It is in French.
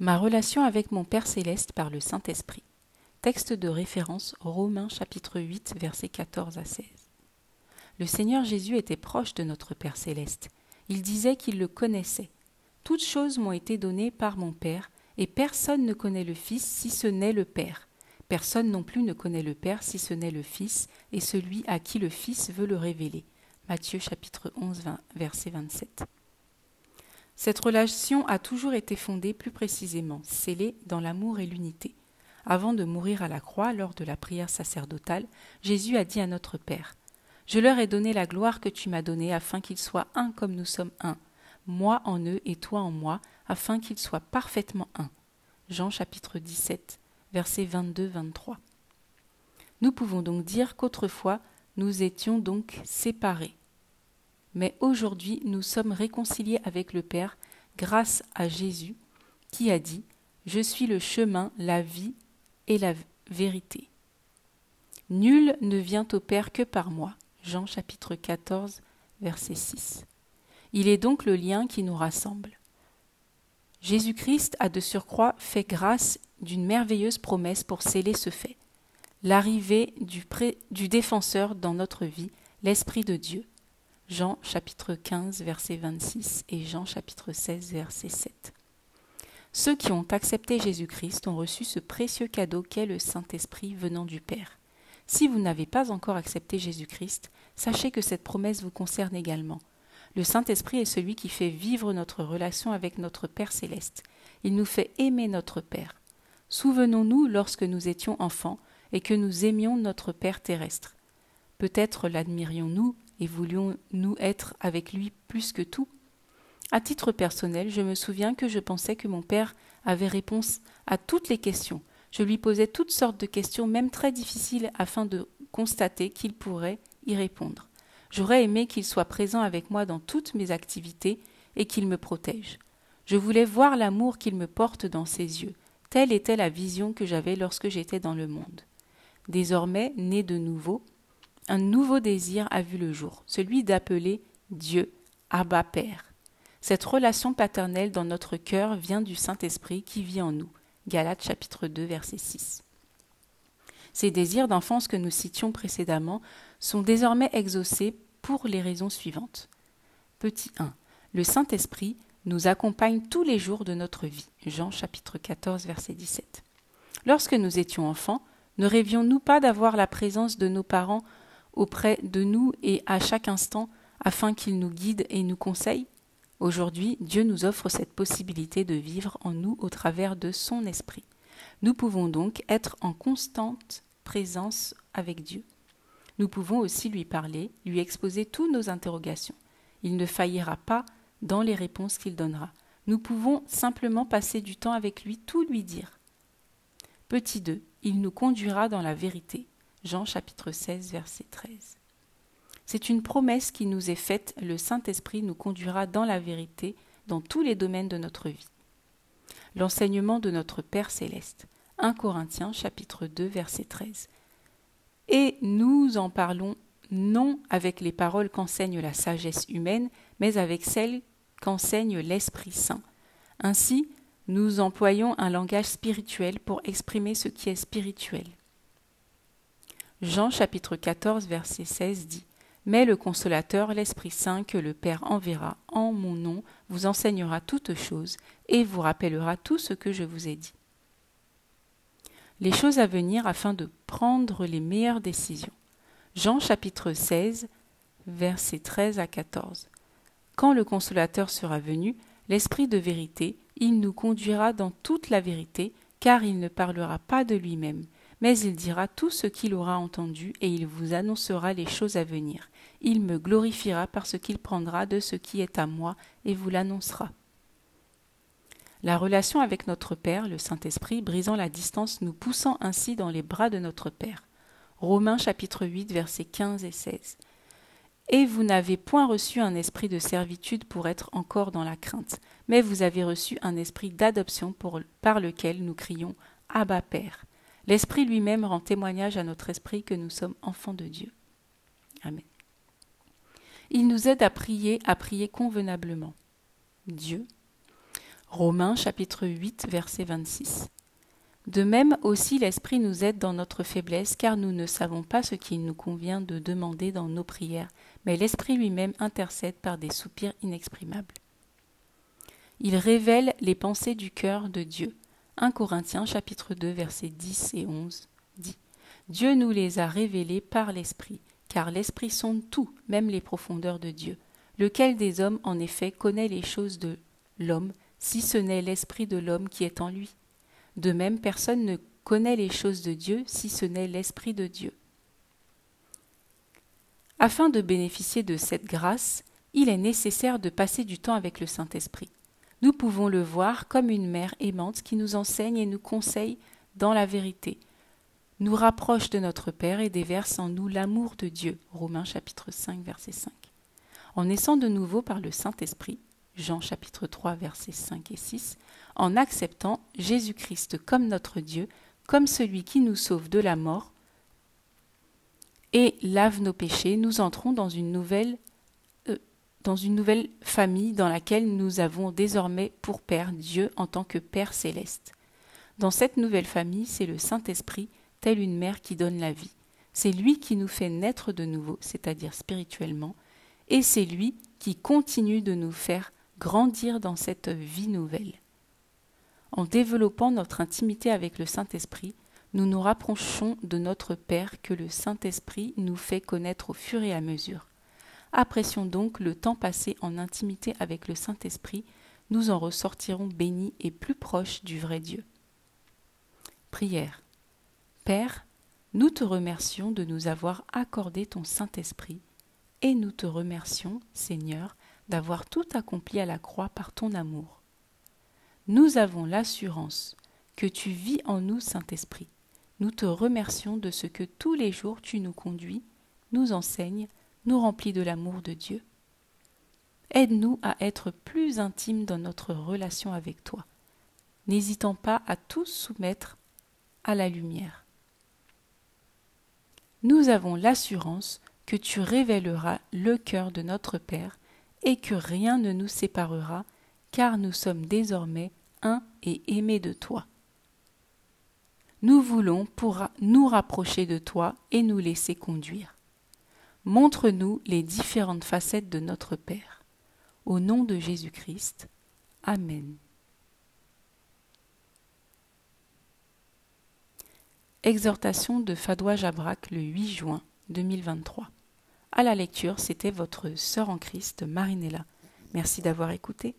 Ma relation avec mon Père céleste par le Saint-Esprit. Texte de référence Romains chapitre 8 versets 14 à 16. Le Seigneur Jésus était proche de notre Père céleste. Il disait qu'il le connaissait. Toutes choses m'ont été données par mon Père, et personne ne connaît le Fils si ce n'est le Père. Personne non plus ne connaît le Père si ce n'est le Fils, et celui à qui le Fils veut le révéler. Matthieu chapitre 11 verset 27. Cette relation a toujours été fondée plus précisément, scellée dans l'amour et l'unité. Avant de mourir à la croix, lors de la prière sacerdotale, Jésus a dit à notre Père Je leur ai donné la gloire que tu m'as donnée, afin qu'ils soient un comme nous sommes un, moi en eux et toi en moi, afin qu'ils soient parfaitement un. Jean chapitre 17, versets 22-23. Nous pouvons donc dire qu'autrefois nous étions donc séparés, mais aujourd'hui nous sommes réconciliés avec le Père grâce à Jésus qui a dit Je suis le chemin, la vie et la vérité. Nul ne vient au Père que par moi. Jean chapitre 14, verset 6. Il est donc le lien qui nous rassemble. Jésus-Christ a de surcroît fait grâce d'une merveilleuse promesse pour sceller ce fait, l'arrivée du, du défenseur dans notre vie, l'Esprit de Dieu, Jean chapitre 15 verset 26 et Jean chapitre 16 verset 7. Ceux qui ont accepté Jésus-Christ ont reçu ce précieux cadeau qu'est le Saint-Esprit venant du Père. Si vous n'avez pas encore accepté Jésus-Christ, sachez que cette promesse vous concerne également. Le Saint-Esprit est celui qui fait vivre notre relation avec notre Père céleste. Il nous fait aimer notre Père. Souvenons-nous lorsque nous étions enfants et que nous aimions notre Père terrestre. Peut-être l'admirions-nous et voulions-nous être avec lui plus que tout? À titre personnel, je me souviens que je pensais que mon père avait réponse à toutes les questions. Je lui posais toutes sortes de questions, même très difficiles, afin de constater qu'il pourrait y répondre. J'aurais aimé qu'il soit présent avec moi dans toutes mes activités et qu'il me protège. Je voulais voir l'amour qu'il me porte dans ses yeux. Telle était la vision que j'avais lorsque j'étais dans le monde. Désormais, né de nouveau, un nouveau désir a vu le jour, celui d'appeler Dieu Abba Père. Cette relation paternelle dans notre cœur vient du Saint-Esprit qui vit en nous. Galates chapitre 2 verset 6. Ces désirs d'enfance que nous citions précédemment sont désormais exaucés pour les raisons suivantes. Petit 1. Le Saint-Esprit nous accompagne tous les jours de notre vie. Jean chapitre 14 verset 17. Lorsque nous étions enfants, ne rêvions-nous pas d'avoir la présence de nos parents auprès de nous et à chaque instant afin qu'il nous guide et nous conseille Aujourd'hui, Dieu nous offre cette possibilité de vivre en nous au travers de son esprit. Nous pouvons donc être en constante présence avec Dieu. Nous pouvons aussi lui parler, lui exposer toutes nos interrogations. Il ne faillira pas dans les réponses qu'il donnera. Nous pouvons simplement passer du temps avec lui, tout lui dire. Petit 2. Il nous conduira dans la vérité. Jean chapitre 16 verset 13. C'est une promesse qui nous est faite, le Saint-Esprit nous conduira dans la vérité dans tous les domaines de notre vie. L'enseignement de notre Père céleste. 1 Corinthiens chapitre 2 verset 13. Et nous en parlons non avec les paroles qu'enseigne la sagesse humaine, mais avec celles qu'enseigne l'Esprit Saint. Ainsi, nous employons un langage spirituel pour exprimer ce qui est spirituel. Jean chapitre 14 verset 16 dit Mais le consolateur, l'Esprit Saint que le Père enverra en mon nom, vous enseignera toutes choses et vous rappellera tout ce que je vous ai dit. Les choses à venir afin de prendre les meilleures décisions. Jean chapitre 16 verset 13 à 14. Quand le consolateur sera venu, l'Esprit de vérité, il nous conduira dans toute la vérité, car il ne parlera pas de lui-même mais il dira tout ce qu'il aura entendu, et il vous annoncera les choses à venir. Il me glorifiera parce qu'il prendra de ce qui est à moi, et vous l'annoncera. La relation avec notre Père, le Saint-Esprit, brisant la distance, nous poussant ainsi dans les bras de notre Père. Romains chapitre 8, versets 15 et 16. Et vous n'avez point reçu un esprit de servitude pour être encore dans la crainte, mais vous avez reçu un esprit d'adoption par lequel nous crions Abba Père. L'Esprit lui-même rend témoignage à notre esprit que nous sommes enfants de Dieu. Amen. Il nous aide à prier, à prier convenablement. Dieu. Romains chapitre 8 verset 26. De même aussi l'Esprit nous aide dans notre faiblesse, car nous ne savons pas ce qu'il nous convient de demander dans nos prières, mais l'Esprit lui-même intercède par des soupirs inexprimables. Il révèle les pensées du cœur de Dieu. 1 Corinthiens chapitre 2 versets 10 et 11 dit Dieu nous les a révélés par l'Esprit, car l'Esprit sonde tout, même les profondeurs de Dieu. Lequel des hommes, en effet, connaît les choses de l'homme, si ce n'est l'Esprit de l'homme qui est en lui? De même, personne ne connaît les choses de Dieu si ce n'est l'Esprit de Dieu. Afin de bénéficier de cette grâce, il est nécessaire de passer du temps avec le Saint-Esprit. Nous pouvons le voir comme une mère aimante qui nous enseigne et nous conseille dans la vérité, nous rapproche de notre Père et déverse en nous l'amour de Dieu. Romains chapitre 5 verset 5. En naissant de nouveau par le Saint-Esprit, Jean chapitre 3 versets 5 et 6, en acceptant Jésus-Christ comme notre Dieu, comme celui qui nous sauve de la mort et lave nos péchés, nous entrons dans une nouvelle dans une nouvelle famille dans laquelle nous avons désormais pour Père Dieu en tant que Père céleste. Dans cette nouvelle famille, c'est le Saint-Esprit, tel une mère qui donne la vie. C'est lui qui nous fait naître de nouveau, c'est-à-dire spirituellement, et c'est lui qui continue de nous faire grandir dans cette vie nouvelle. En développant notre intimité avec le Saint-Esprit, nous nous rapprochons de notre Père que le Saint-Esprit nous fait connaître au fur et à mesure. Apprécions donc le temps passé en intimité avec le Saint-Esprit, nous en ressortirons bénis et plus proches du vrai Dieu. Prière. Père, nous te remercions de nous avoir accordé ton Saint-Esprit, et nous te remercions, Seigneur, d'avoir tout accompli à la croix par ton amour. Nous avons l'assurance que tu vis en nous, Saint-Esprit. Nous te remercions de ce que tous les jours tu nous conduis, nous enseignes, nous remplis de l'amour de Dieu. Aide-nous à être plus intimes dans notre relation avec toi, n'hésitant pas à tout soumettre à la lumière. Nous avons l'assurance que tu révéleras le cœur de notre Père et que rien ne nous séparera, car nous sommes désormais un et aimés de toi. Nous voulons pour nous rapprocher de toi et nous laisser conduire. Montre-nous les différentes facettes de notre Père. Au nom de Jésus-Christ. Amen. Exhortation de Fadoua Jabrak le 8 juin 2023. À la lecture, c'était votre sœur en Christ, Marinella. Merci d'avoir écouté.